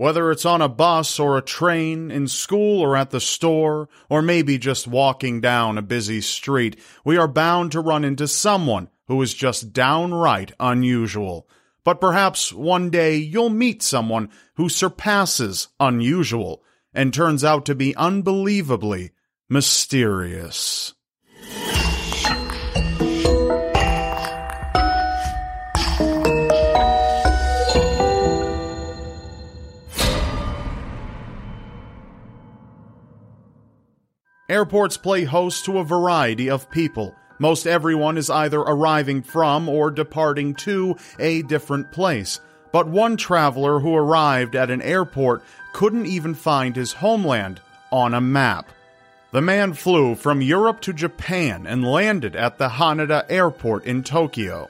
Whether it's on a bus or a train, in school or at the store, or maybe just walking down a busy street, we are bound to run into someone who is just downright unusual. But perhaps one day you'll meet someone who surpasses unusual and turns out to be unbelievably mysterious. Airports play host to a variety of people. Most everyone is either arriving from or departing to a different place. But one traveler who arrived at an airport couldn't even find his homeland on a map. The man flew from Europe to Japan and landed at the Haneda Airport in Tokyo.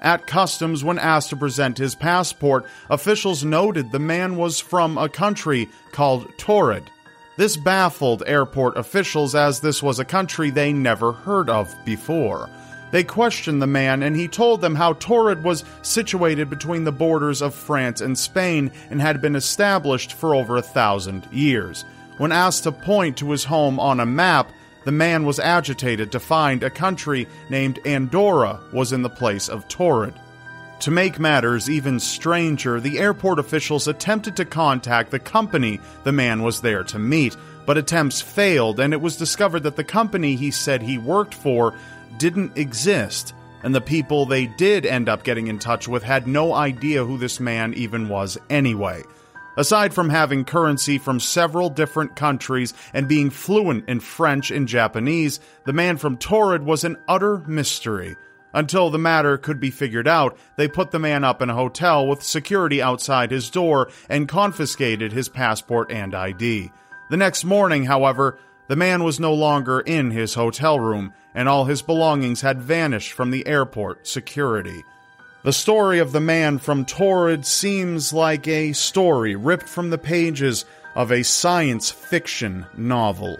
At customs, when asked to present his passport, officials noted the man was from a country called Taured. This baffled airport officials as this was a country they never heard of before. They questioned the man and he told them how Taured was situated between the borders of France and Spain and had been established for over a thousand years. When asked to point to his home on a map, the man was agitated to find a country named Andorra was in the place of Taured. To make matters even stranger, the airport officials attempted to contact the company the man was there to meet, but attempts failed, and it was discovered that the company he said he worked for didn't exist, and the people they did end up getting in touch with had no idea who this man even was anyway. Aside from having currency from several different countries and being fluent in French and Japanese, the man from Taured was an utter mystery. Until the matter could be figured out, they put the man up in a hotel with security outside his door and confiscated his passport and ID. The next morning, however, the man was no longer in his hotel room, and all his belongings had vanished from the airport security. The story of the man from Taured seems like a story ripped from the pages of a science fiction novel.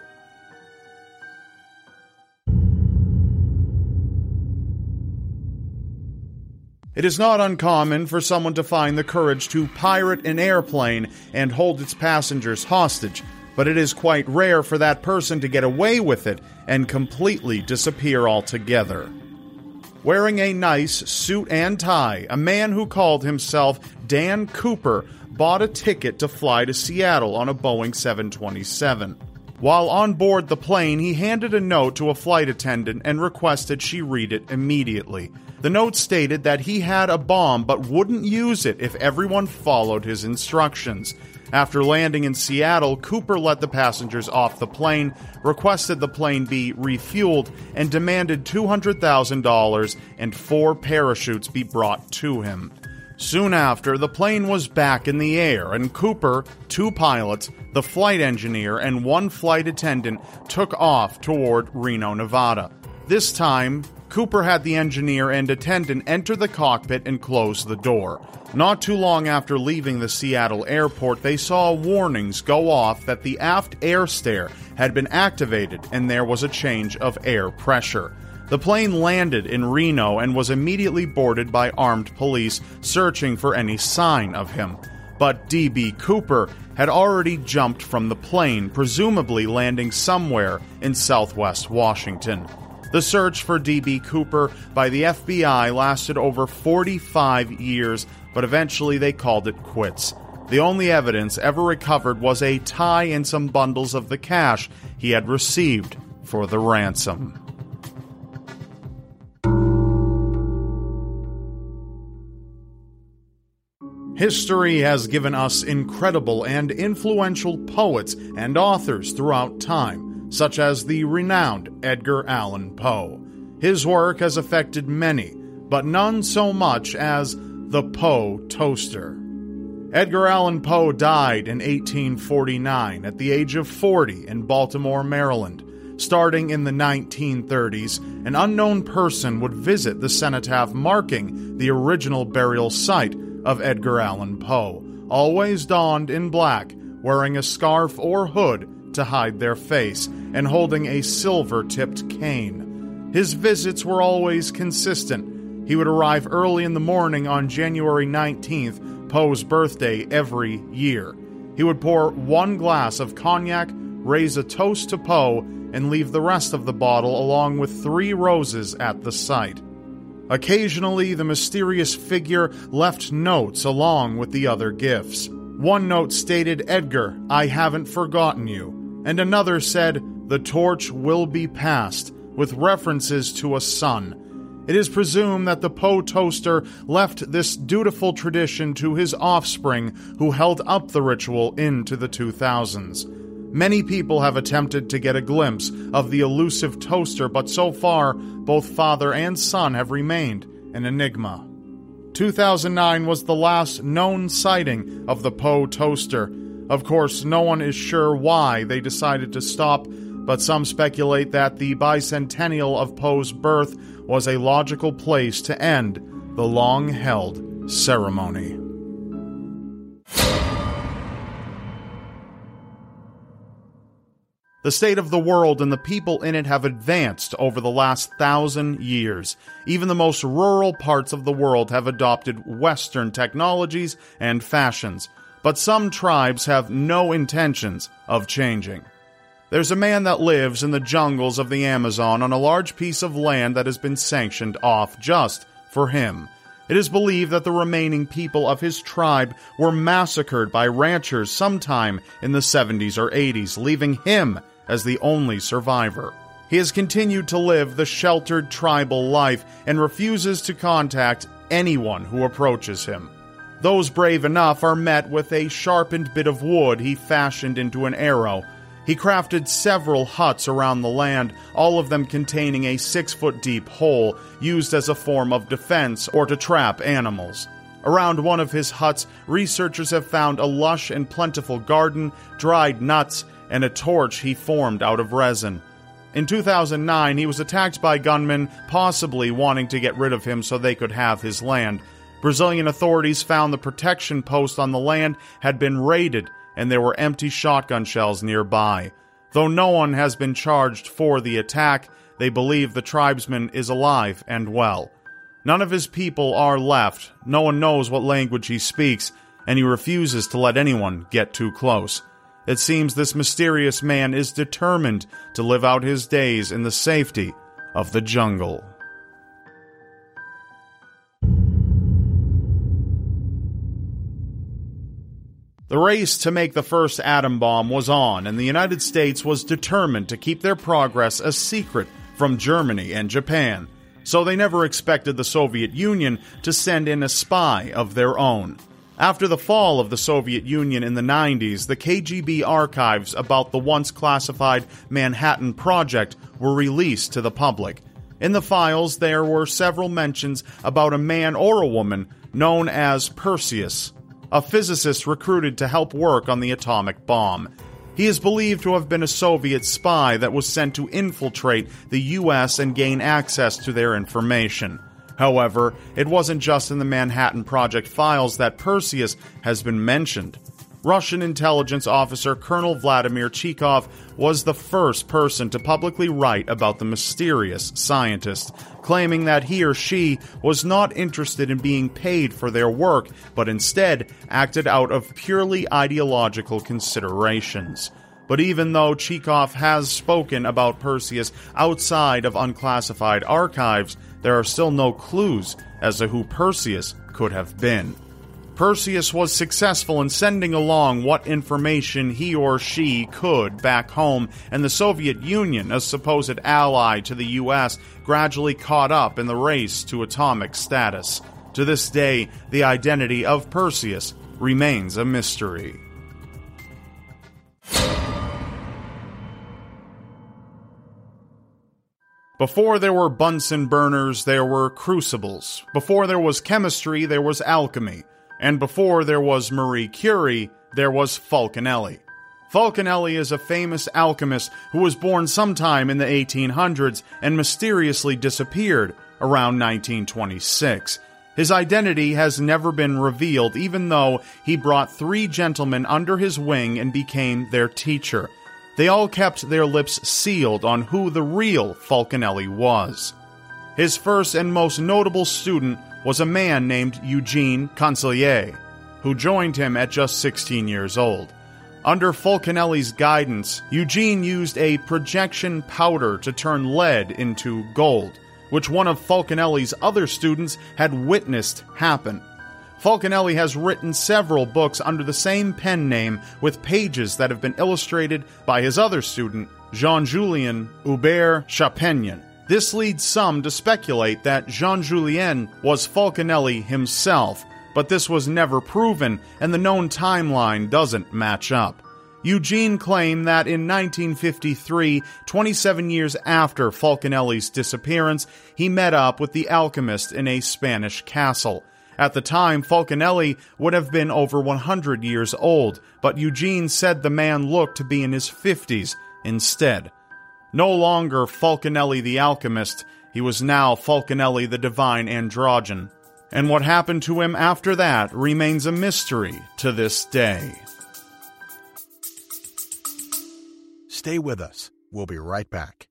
It is not uncommon for someone to find the courage to pirate an airplane and hold its passengers hostage, but it is quite rare for that person to get away with it and completely disappear altogether. Wearing a nice suit and tie, a man who called himself Dan Cooper bought a ticket to fly to Seattle on a Boeing 727. While on board the plane, he handed a note to a flight attendant and requested she read it immediately. The note stated that he had a bomb but wouldn't use it if everyone followed his instructions. After landing in Seattle, Cooper let the passengers off the plane, requested the plane be refueled, and demanded $200,000 and four parachutes be brought to him. Soon after, the plane was back in the air, and Cooper, two pilots, the flight engineer, and one flight attendant took off toward Reno, Nevada. This time, Cooper had the engineer and attendant enter the cockpit and close the door. Not too long after leaving the Seattle airport, they saw warnings go off that the aft air stair had been activated and there was a change of air pressure. The plane landed in Reno and was immediately boarded by armed police searching for any sign of him. But D.B. Cooper had already jumped from the plane, presumably landing somewhere in southwest Washington. The search for D.B. Cooper by the FBI lasted over 45 years, but eventually they called it quits. The only evidence ever recovered was a tie and some bundles of the cash he had received for the ransom. History has given us incredible and influential poets and authors throughout time, such as the renowned Edgar Allan Poe. His work has affected many, but none so much as the Poe toaster. Edgar Allan Poe died in 1849 at the age of 40 in Baltimore, Maryland. Starting in the 1930s, an unknown person would visit the cenotaph marking the original burial site of Edgar Allan Poe, always donned in black, wearing a scarf or hood to hide their face, and holding a silver tipped cane. His visits were always consistent. He would arrive early in the morning on January 19th, Poe's birthday every year. He would pour one glass of cognac, raise a toast to Poe, and leave the rest of the bottle along with three roses at the site. Occasionally, the mysterious figure left notes along with the other gifts. One note stated, Edgar, I haven't forgotten you. And another said, The torch will be passed, with references to a son. It is presumed that the Poe toaster left this dutiful tradition to his offspring, who held up the ritual into the 2000s. Many people have attempted to get a glimpse of the elusive toaster, but so far, both father and son have remained an enigma. 2009 was the last known sighting of the Poe toaster. Of course, no one is sure why they decided to stop, but some speculate that the bicentennial of Poe's birth was a logical place to end the long held ceremony. The state of the world and the people in it have advanced over the last thousand years. Even the most rural parts of the world have adopted Western technologies and fashions, but some tribes have no intentions of changing. There's a man that lives in the jungles of the Amazon on a large piece of land that has been sanctioned off just for him. It is believed that the remaining people of his tribe were massacred by ranchers sometime in the 70s or 80s, leaving him as the only survivor. He has continued to live the sheltered tribal life and refuses to contact anyone who approaches him. Those brave enough are met with a sharpened bit of wood he fashioned into an arrow. He crafted several huts around the land, all of them containing a six foot deep hole used as a form of defense or to trap animals. Around one of his huts, researchers have found a lush and plentiful garden, dried nuts, and a torch he formed out of resin. In 2009, he was attacked by gunmen, possibly wanting to get rid of him so they could have his land. Brazilian authorities found the protection post on the land had been raided and there were empty shotgun shells nearby. Though no one has been charged for the attack, they believe the tribesman is alive and well. None of his people are left, no one knows what language he speaks, and he refuses to let anyone get too close. It seems this mysterious man is determined to live out his days in the safety of the jungle. The race to make the first atom bomb was on, and the United States was determined to keep their progress a secret from Germany and Japan. So they never expected the Soviet Union to send in a spy of their own. After the fall of the Soviet Union in the 90s, the KGB archives about the once classified Manhattan Project were released to the public. In the files, there were several mentions about a man or a woman known as Perseus, a physicist recruited to help work on the atomic bomb. He is believed to have been a Soviet spy that was sent to infiltrate the US and gain access to their information. However, it wasn't just in the Manhattan Project files that Perseus has been mentioned. Russian intelligence officer Colonel Vladimir Chikov was the first person to publicly write about the mysterious scientist, claiming that he or she was not interested in being paid for their work, but instead acted out of purely ideological considerations. But even though Chikov has spoken about Perseus outside of unclassified archives, there are still no clues as to who Perseus could have been. Perseus was successful in sending along what information he or she could back home, and the Soviet Union, a supposed ally to the US, gradually caught up in the race to atomic status. To this day, the identity of Perseus remains a mystery. Before there were Bunsen burners, there were crucibles. Before there was chemistry, there was alchemy. And before there was Marie Curie, there was Fulcanelli. Fulcanelli is a famous alchemist who was born sometime in the 1800s and mysteriously disappeared around 1926. His identity has never been revealed, even though he brought three gentlemen under his wing and became their teacher. They all kept their lips sealed on who the real Fulcanelli was. His first and most notable student was a man named Eugene Canseliet, who joined him at just 16 years old. Under Fulcanelli's guidance, Eugene used a projection powder to turn lead into gold, which one of Fulcanelli's other students had witnessed happen. Fulcanelli has written several books under the same pen name with pages that have been illustrated by his other student, Jean Julien Hubert Champagne. This leads some to speculate that Jean Julien was Fulcanelli himself, but this was never proven and the known timeline doesn't match up. Eugene claimed that in 1953, 27 years after Fulcanelli's disappearance, he met up with the alchemist in a Spanish castle. At the time, Fulcanelli would have been over 100 years old, but Eugene said the man looked to be in his 50s instead. No longer Fulcanelli the alchemist, he was now Fulcanelli the divine androgyne. And what happened to him after that remains a mystery to this day. Stay with us. We'll be right back.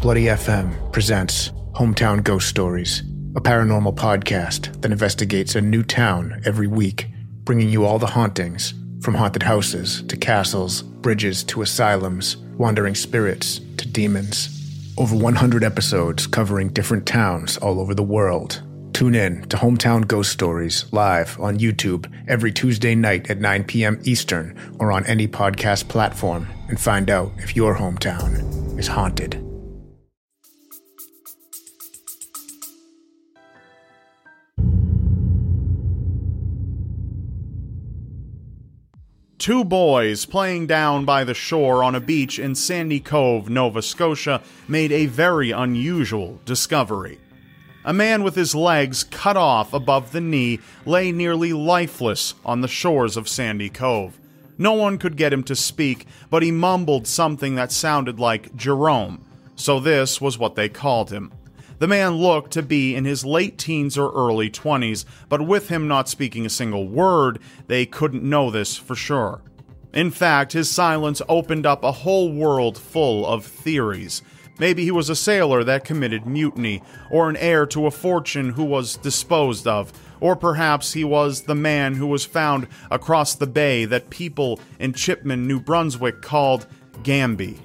Bloody FM presents Hometown Ghost Stories, a paranormal podcast that investigates a new town every week, bringing you all the hauntings from haunted houses to castles, bridges to asylums, wandering spirits to demons. Over 100 episodes covering different towns all over the world. Tune in to Hometown Ghost Stories live on YouTube every Tuesday night at 9 p.m. Eastern or on any podcast platform and find out if your hometown is haunted. Two boys playing down by the shore on a beach in Sandy Cove, Nova Scotia, made a very unusual discovery. A man with his legs cut off above the knee lay nearly lifeless on the shores of Sandy Cove. No one could get him to speak, but he mumbled something that sounded like Jerome, so this was what they called him. The man looked to be in his late teens or early 20s, but with him not speaking a single word, they couldn't know this for sure. In fact, his silence opened up a whole world full of theories. Maybe he was a sailor that committed mutiny, or an heir to a fortune who was disposed of, or perhaps he was the man who was found across the bay that people in Chipman, New Brunswick called Gamby.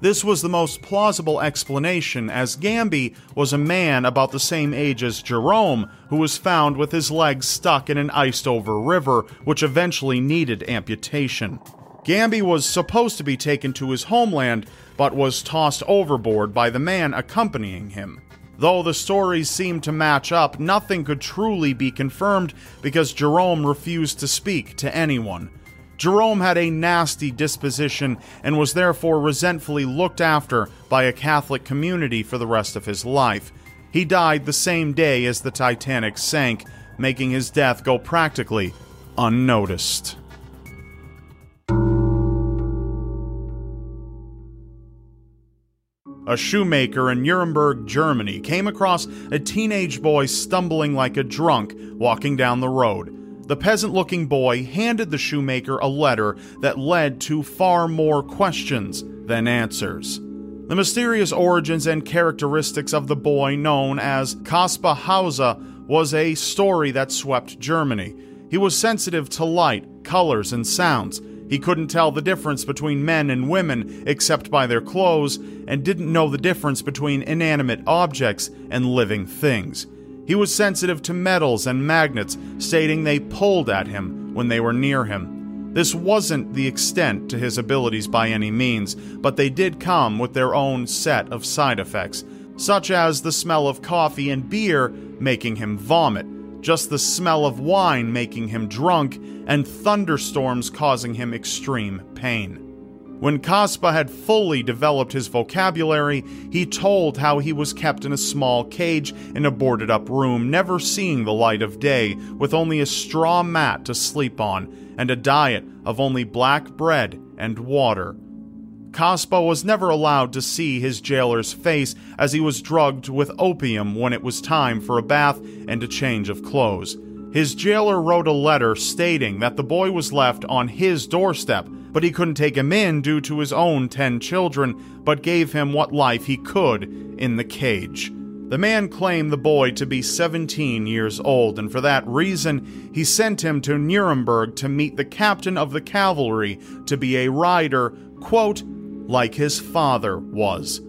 This was the most plausible explanation, as Gamby was a man about the same age as Jerome, who was found with his legs stuck in an iced over river, which eventually needed amputation. Gamby was supposed to be taken to his homeland, but was tossed overboard by the man accompanying him. Though the stories seemed to match up, nothing could truly be confirmed because Jerome refused to speak to anyone. Jerome had a nasty disposition and was therefore resentfully looked after by a Catholic community for the rest of his life. He died the same day as the Titanic sank, making his death go practically unnoticed. A shoemaker in Nuremberg, Germany, came across a teenage boy stumbling like a drunk walking down the road. The peasant looking boy handed the shoemaker a letter that led to far more questions than answers. The mysterious origins and characteristics of the boy known as Kaspar Hauser was a story that swept Germany. He was sensitive to light, colors, and sounds. He couldn't tell the difference between men and women except by their clothes, and didn't know the difference between inanimate objects and living things. He was sensitive to metals and magnets, stating they pulled at him when they were near him. This wasn't the extent to his abilities by any means, but they did come with their own set of side effects, such as the smell of coffee and beer making him vomit, just the smell of wine making him drunk, and thunderstorms causing him extreme pain. When Kaspar had fully developed his vocabulary, he told how he was kept in a small cage in a boarded up room, never seeing the light of day, with only a straw mat to sleep on, and a diet of only black bread and water. Kaspar was never allowed to see his jailer's face as he was drugged with opium when it was time for a bath and a change of clothes. His jailer wrote a letter stating that the boy was left on his doorstep but he couldn't take him in due to his own ten children, but gave him what life he could in the cage. The man claimed the boy to be 17 years old, and for that reason, he sent him to Nuremberg to meet the captain of the cavalry to be a rider, quote, like his father was.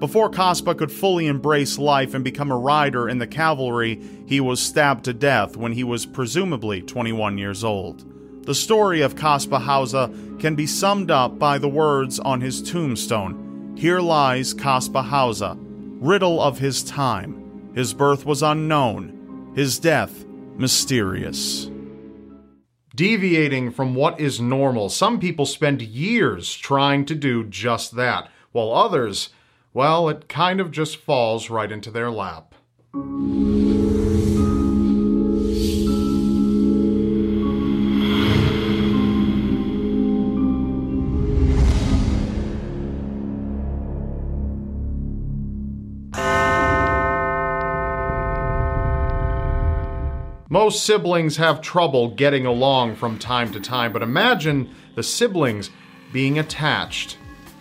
Before Kaspar could fully embrace life and become a rider in the cavalry, he was stabbed to death when he was presumably 21 years old. The story of Kaspar Hauser can be summed up by the words on his tombstone Here lies Kaspar Hauser, riddle of his time. His birth was unknown, his death mysterious. Deviating from what is normal, some people spend years trying to do just that, while others, well, it kind of just falls right into their lap. Siblings have trouble getting along from time to time, but imagine the siblings being attached.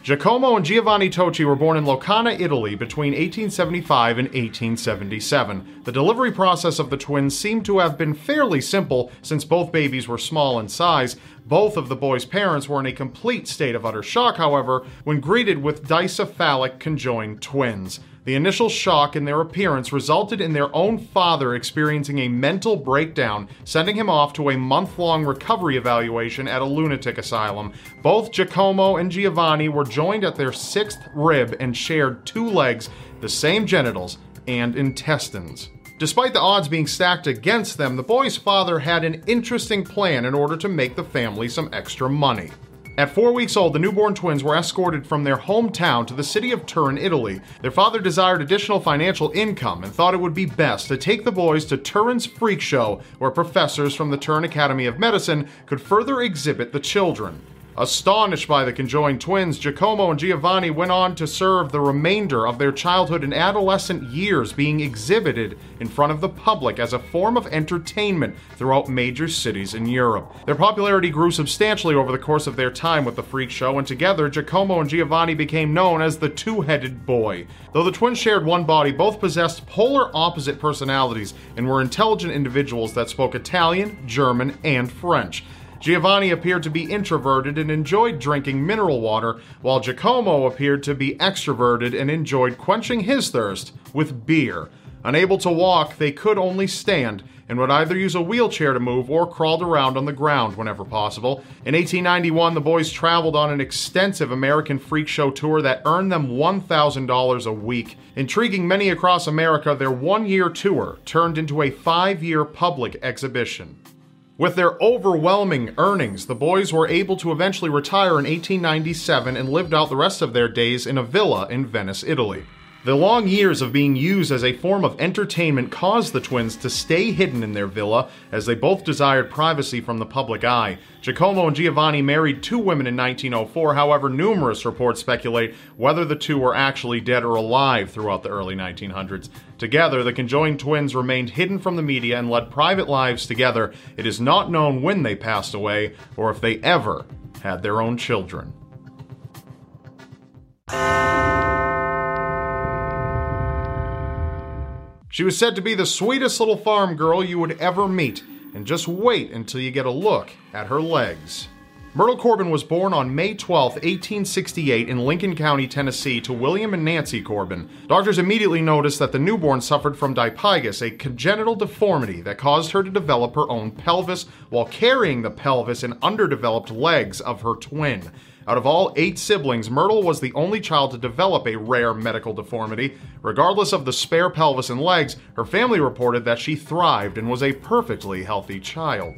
Giacomo and Giovanni Tocci were born in Locana, Italy between 1875 and 1877. The delivery process of the twins seemed to have been fairly simple since both babies were small in size. Both of the boys' parents were in a complete state of utter shock, however, when greeted with dicephalic conjoined twins. The initial shock in their appearance resulted in their own father experiencing a mental breakdown, sending him off to a month long recovery evaluation at a lunatic asylum. Both Giacomo and Giovanni were joined at their sixth rib and shared two legs, the same genitals, and intestines. Despite the odds being stacked against them, the boy's father had an interesting plan in order to make the family some extra money. At four weeks old, the newborn twins were escorted from their hometown to the city of Turin, Italy. Their father desired additional financial income and thought it would be best to take the boys to Turin's Freak Show, where professors from the Turin Academy of Medicine could further exhibit the children. Astonished by the conjoined twins, Giacomo and Giovanni went on to serve the remainder of their childhood and adolescent years being exhibited in front of the public as a form of entertainment throughout major cities in Europe. Their popularity grew substantially over the course of their time with the freak show, and together Giacomo and Giovanni became known as the two headed boy. Though the twins shared one body, both possessed polar opposite personalities and were intelligent individuals that spoke Italian, German, and French. Giovanni appeared to be introverted and enjoyed drinking mineral water, while Giacomo appeared to be extroverted and enjoyed quenching his thirst with beer. Unable to walk, they could only stand and would either use a wheelchair to move or crawled around on the ground whenever possible. In 1891, the boys traveled on an extensive American freak show tour that earned them $1,000 a week. Intriguing many across America, their one year tour turned into a five year public exhibition. With their overwhelming earnings, the boys were able to eventually retire in 1897 and lived out the rest of their days in a villa in Venice, Italy. The long years of being used as a form of entertainment caused the twins to stay hidden in their villa as they both desired privacy from the public eye. Giacomo and Giovanni married two women in 1904, however, numerous reports speculate whether the two were actually dead or alive throughout the early 1900s. Together, the conjoined twins remained hidden from the media and led private lives together. It is not known when they passed away or if they ever had their own children. She was said to be the sweetest little farm girl you would ever meet, and just wait until you get a look at her legs. Myrtle Corbin was born on May 12, 1868, in Lincoln County, Tennessee, to William and Nancy Corbin. Doctors immediately noticed that the newborn suffered from dipygus, a congenital deformity that caused her to develop her own pelvis while carrying the pelvis and underdeveloped legs of her twin. Out of all eight siblings, Myrtle was the only child to develop a rare medical deformity. Regardless of the spare pelvis and legs, her family reported that she thrived and was a perfectly healthy child.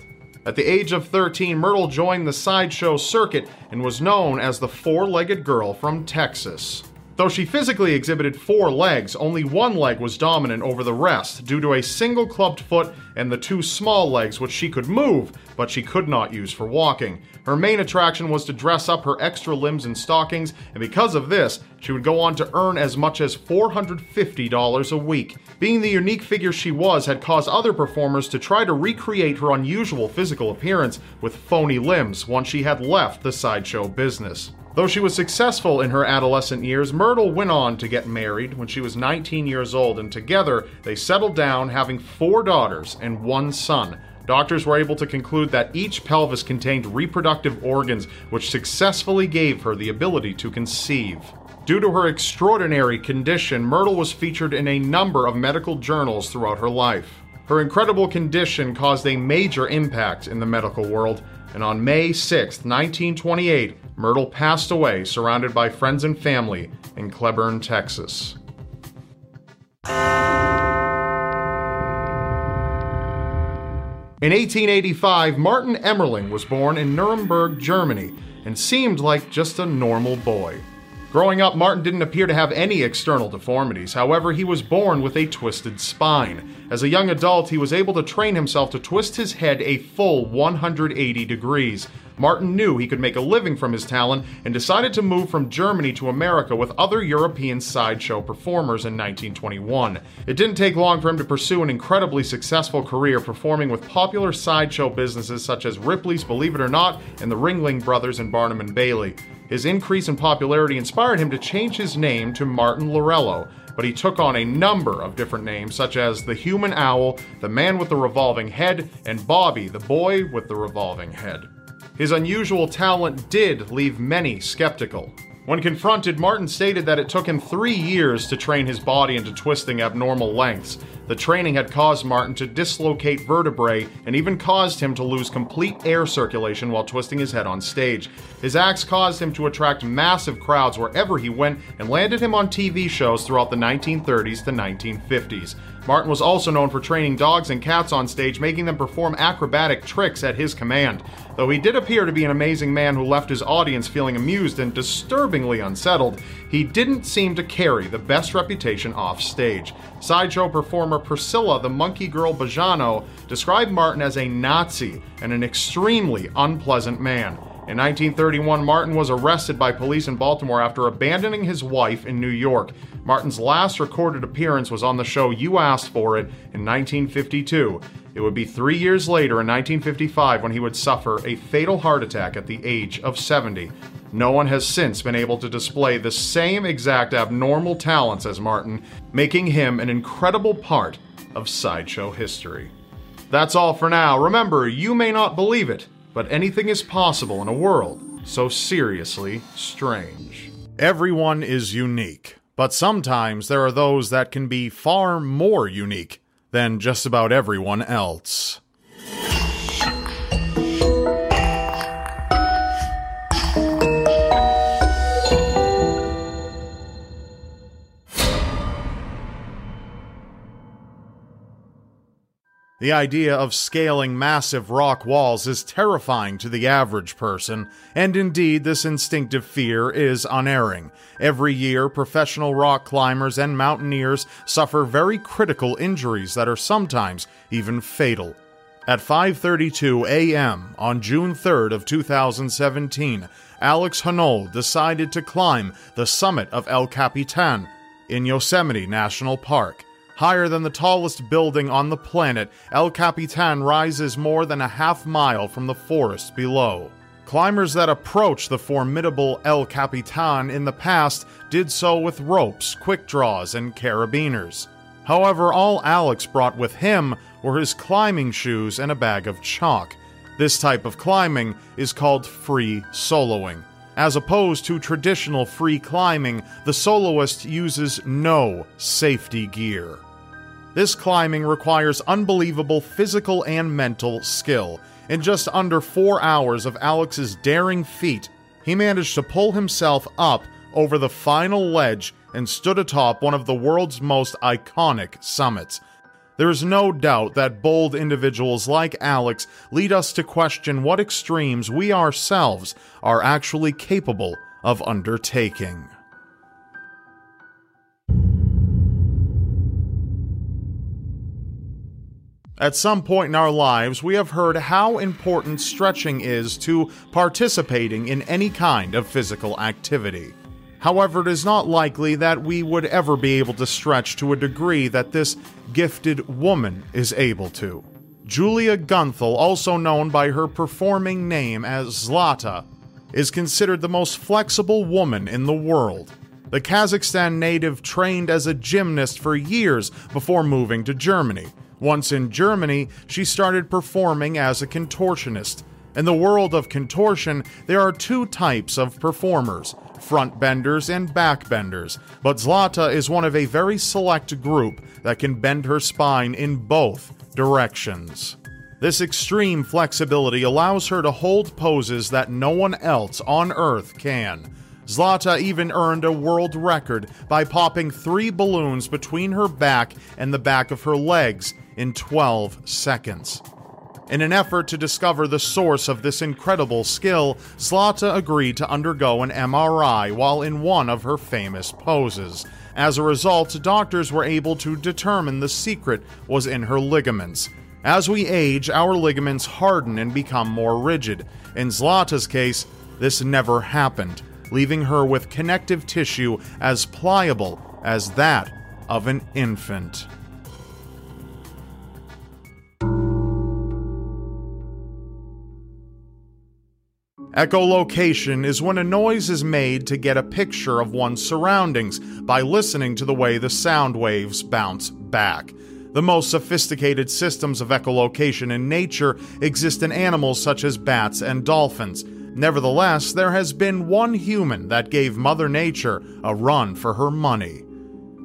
At the age of 13, Myrtle joined the sideshow circuit and was known as the four legged girl from Texas. Though she physically exhibited four legs, only one leg was dominant over the rest due to a single clubbed foot and the two small legs which she could move, but she could not use for walking. Her main attraction was to dress up her extra limbs in stockings, and because of this, she would go on to earn as much as $450 a week. Being the unique figure she was had caused other performers to try to recreate her unusual physical appearance with phony limbs once she had left the sideshow business. Though she was successful in her adolescent years, Myrtle went on to get married when she was 19 years old, and together they settled down, having four daughters and one son. Doctors were able to conclude that each pelvis contained reproductive organs, which successfully gave her the ability to conceive. Due to her extraordinary condition, Myrtle was featured in a number of medical journals throughout her life. Her incredible condition caused a major impact in the medical world, and on May 6, 1928, Myrtle passed away surrounded by friends and family in Cleburne, Texas. In 1885, Martin Emmerling was born in Nuremberg, Germany, and seemed like just a normal boy. Growing up, Martin didn't appear to have any external deformities. However, he was born with a twisted spine. As a young adult, he was able to train himself to twist his head a full 180 degrees. Martin knew he could make a living from his talent and decided to move from Germany to America with other European sideshow performers in 1921. It didn't take long for him to pursue an incredibly successful career performing with popular sideshow businesses such as Ripley's Believe It or Not and the Ringling Brothers and Barnum and Bailey. His increase in popularity inspired him to change his name to Martin Laurello, but he took on a number of different names, such as the Human Owl, the Man with the Revolving Head, and Bobby, the Boy with the Revolving Head. His unusual talent did leave many skeptical. When confronted, Martin stated that it took him three years to train his body into twisting abnormal lengths. The training had caused Martin to dislocate vertebrae and even caused him to lose complete air circulation while twisting his head on stage. His acts caused him to attract massive crowds wherever he went and landed him on TV shows throughout the 1930s to 1950s. Martin was also known for training dogs and cats on stage, making them perform acrobatic tricks at his command. Though he did appear to be an amazing man who left his audience feeling amused and disturbingly unsettled, he didn't seem to carry the best reputation off stage. Sideshow performer Priscilla the Monkey Girl Bejano described Martin as a Nazi and an extremely unpleasant man. In 1931, Martin was arrested by police in Baltimore after abandoning his wife in New York. Martin's last recorded appearance was on the show You Asked For It in 1952. It would be three years later, in 1955, when he would suffer a fatal heart attack at the age of 70. No one has since been able to display the same exact abnormal talents as Martin, making him an incredible part of sideshow history. That's all for now. Remember, you may not believe it, but anything is possible in a world so seriously strange. Everyone is unique, but sometimes there are those that can be far more unique than just about everyone else. The idea of scaling massive rock walls is terrifying to the average person, and indeed, this instinctive fear is unerring. Every year, professional rock climbers and mountaineers suffer very critical injuries that are sometimes even fatal. At 5:32 a.m. on June 3rd of 2017, Alex Honnold decided to climb the summit of El Capitan in Yosemite National Park. Higher than the tallest building on the planet, El Capitan rises more than a half mile from the forest below. Climbers that approached the formidable El Capitan in the past did so with ropes, quick draws, and carabiners. However, all Alex brought with him were his climbing shoes and a bag of chalk. This type of climbing is called free soloing. As opposed to traditional free climbing, the soloist uses no safety gear. This climbing requires unbelievable physical and mental skill. In just under four hours of Alex's daring feat, he managed to pull himself up over the final ledge and stood atop one of the world's most iconic summits. There is no doubt that bold individuals like Alex lead us to question what extremes we ourselves are actually capable of undertaking. At some point in our lives, we have heard how important stretching is to participating in any kind of physical activity. However, it is not likely that we would ever be able to stretch to a degree that this gifted woman is able to. Julia Günthel, also known by her performing name as Zlata, is considered the most flexible woman in the world. The Kazakhstan native trained as a gymnast for years before moving to Germany. Once in Germany, she started performing as a contortionist. In the world of contortion, there are two types of performers front benders and back benders, but Zlata is one of a very select group that can bend her spine in both directions. This extreme flexibility allows her to hold poses that no one else on Earth can. Zlata even earned a world record by popping three balloons between her back and the back of her legs in 12 seconds. In an effort to discover the source of this incredible skill, Zlata agreed to undergo an MRI while in one of her famous poses. As a result, doctors were able to determine the secret was in her ligaments. As we age, our ligaments harden and become more rigid. In Zlata's case, this never happened, leaving her with connective tissue as pliable as that of an infant. Echolocation is when a noise is made to get a picture of one's surroundings by listening to the way the sound waves bounce back. The most sophisticated systems of echolocation in nature exist in animals such as bats and dolphins. Nevertheless, there has been one human that gave Mother Nature a run for her money.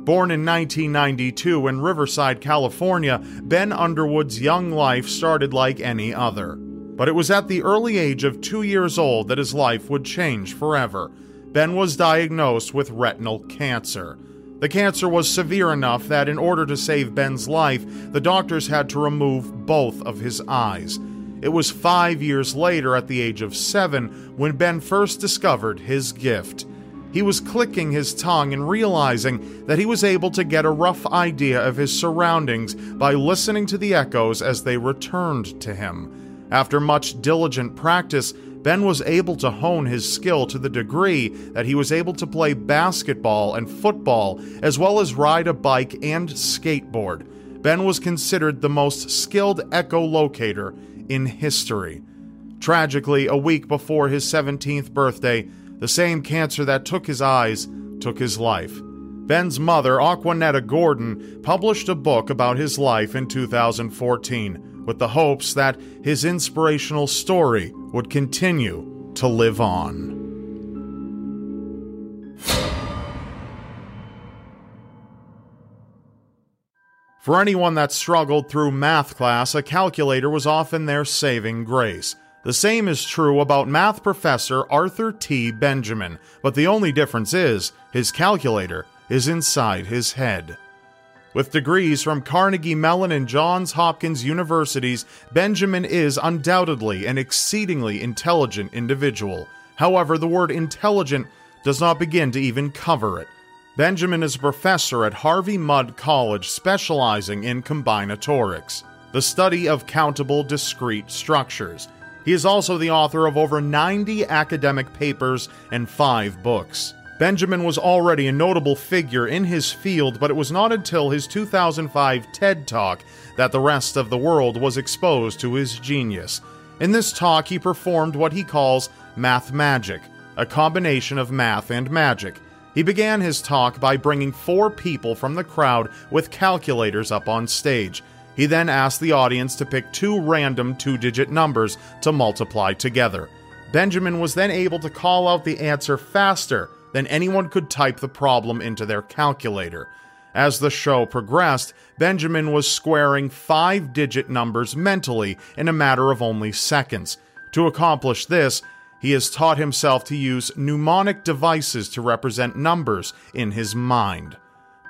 Born in 1992 in Riverside, California, Ben Underwood's young life started like any other. But it was at the early age of two years old that his life would change forever. Ben was diagnosed with retinal cancer. The cancer was severe enough that, in order to save Ben's life, the doctors had to remove both of his eyes. It was five years later, at the age of seven, when Ben first discovered his gift. He was clicking his tongue and realizing that he was able to get a rough idea of his surroundings by listening to the echoes as they returned to him. After much diligent practice, Ben was able to hone his skill to the degree that he was able to play basketball and football, as well as ride a bike and skateboard. Ben was considered the most skilled echolocator in history. Tragically, a week before his 17th birthday, the same cancer that took his eyes took his life. Ben's mother, Aquanetta Gordon, published a book about his life in 2014 with the hopes that his inspirational story would continue to live on. For anyone that struggled through math class, a calculator was often their saving grace. The same is true about math professor Arthur T. Benjamin, but the only difference is his calculator is inside his head. With degrees from Carnegie Mellon and Johns Hopkins Universities, Benjamin is undoubtedly an exceedingly intelligent individual. However, the word intelligent does not begin to even cover it. Benjamin is a professor at Harvey Mudd College specializing in combinatorics, the study of countable discrete structures. He is also the author of over 90 academic papers and five books. Benjamin was already a notable figure in his field, but it was not until his 2005 TED Talk that the rest of the world was exposed to his genius. In this talk, he performed what he calls math magic, a combination of math and magic. He began his talk by bringing four people from the crowd with calculators up on stage. He then asked the audience to pick two random two digit numbers to multiply together. Benjamin was then able to call out the answer faster than anyone could type the problem into their calculator. As the show progressed, Benjamin was squaring five digit numbers mentally in a matter of only seconds. To accomplish this, he has taught himself to use mnemonic devices to represent numbers in his mind.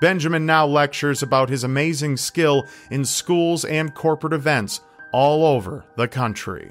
Benjamin now lectures about his amazing skill in schools and corporate events all over the country.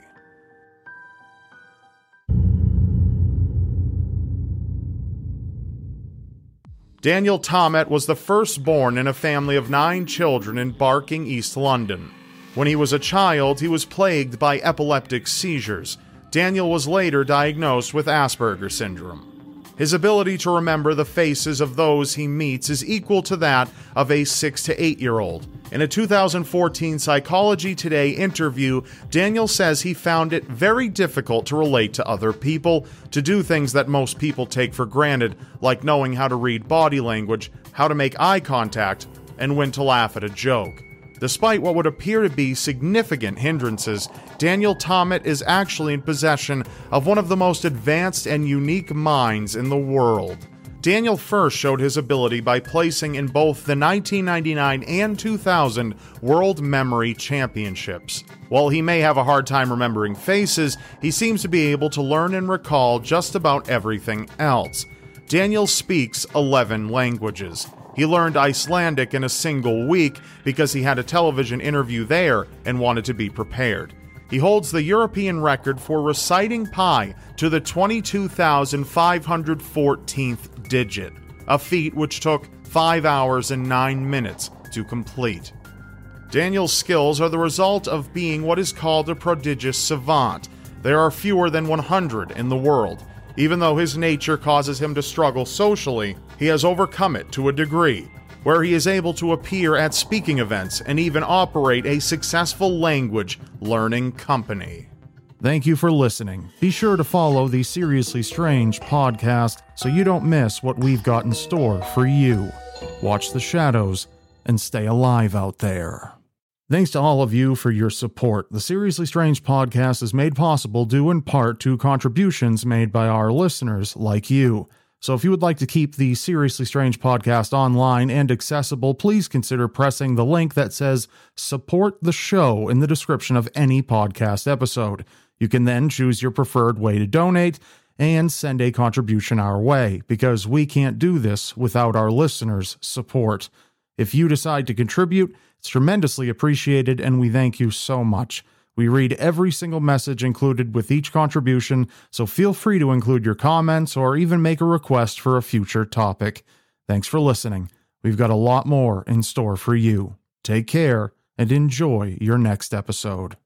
Daniel Tammet was the firstborn in a family of nine children in Barking, East London. When he was a child, he was plagued by epileptic seizures. Daniel was later diagnosed with Asperger syndrome. His ability to remember the faces of those he meets is equal to that of a 6 to 8 year old. In a 2014 Psychology Today interview, Daniel says he found it very difficult to relate to other people, to do things that most people take for granted, like knowing how to read body language, how to make eye contact, and when to laugh at a joke. Despite what would appear to be significant hindrances, Daniel Tammet is actually in possession of one of the most advanced and unique minds in the world. Daniel first showed his ability by placing in both the 1999 and 2000 World Memory Championships. While he may have a hard time remembering faces, he seems to be able to learn and recall just about everything else. Daniel speaks 11 languages. He learned Icelandic in a single week because he had a television interview there and wanted to be prepared. He holds the European record for reciting pi to the 22,514th digit, a feat which took 5 hours and 9 minutes to complete. Daniel's skills are the result of being what is called a prodigious savant. There are fewer than 100 in the world. Even though his nature causes him to struggle socially, he has overcome it to a degree, where he is able to appear at speaking events and even operate a successful language learning company. Thank you for listening. Be sure to follow the Seriously Strange podcast so you don't miss what we've got in store for you. Watch the shadows and stay alive out there. Thanks to all of you for your support. The Seriously Strange podcast is made possible due in part to contributions made by our listeners like you. So if you would like to keep the Seriously Strange podcast online and accessible, please consider pressing the link that says support the show in the description of any podcast episode. You can then choose your preferred way to donate and send a contribution our way because we can't do this without our listeners' support. If you decide to contribute, it's tremendously appreciated and we thank you so much. We read every single message included with each contribution, so feel free to include your comments or even make a request for a future topic. Thanks for listening. We've got a lot more in store for you. Take care and enjoy your next episode.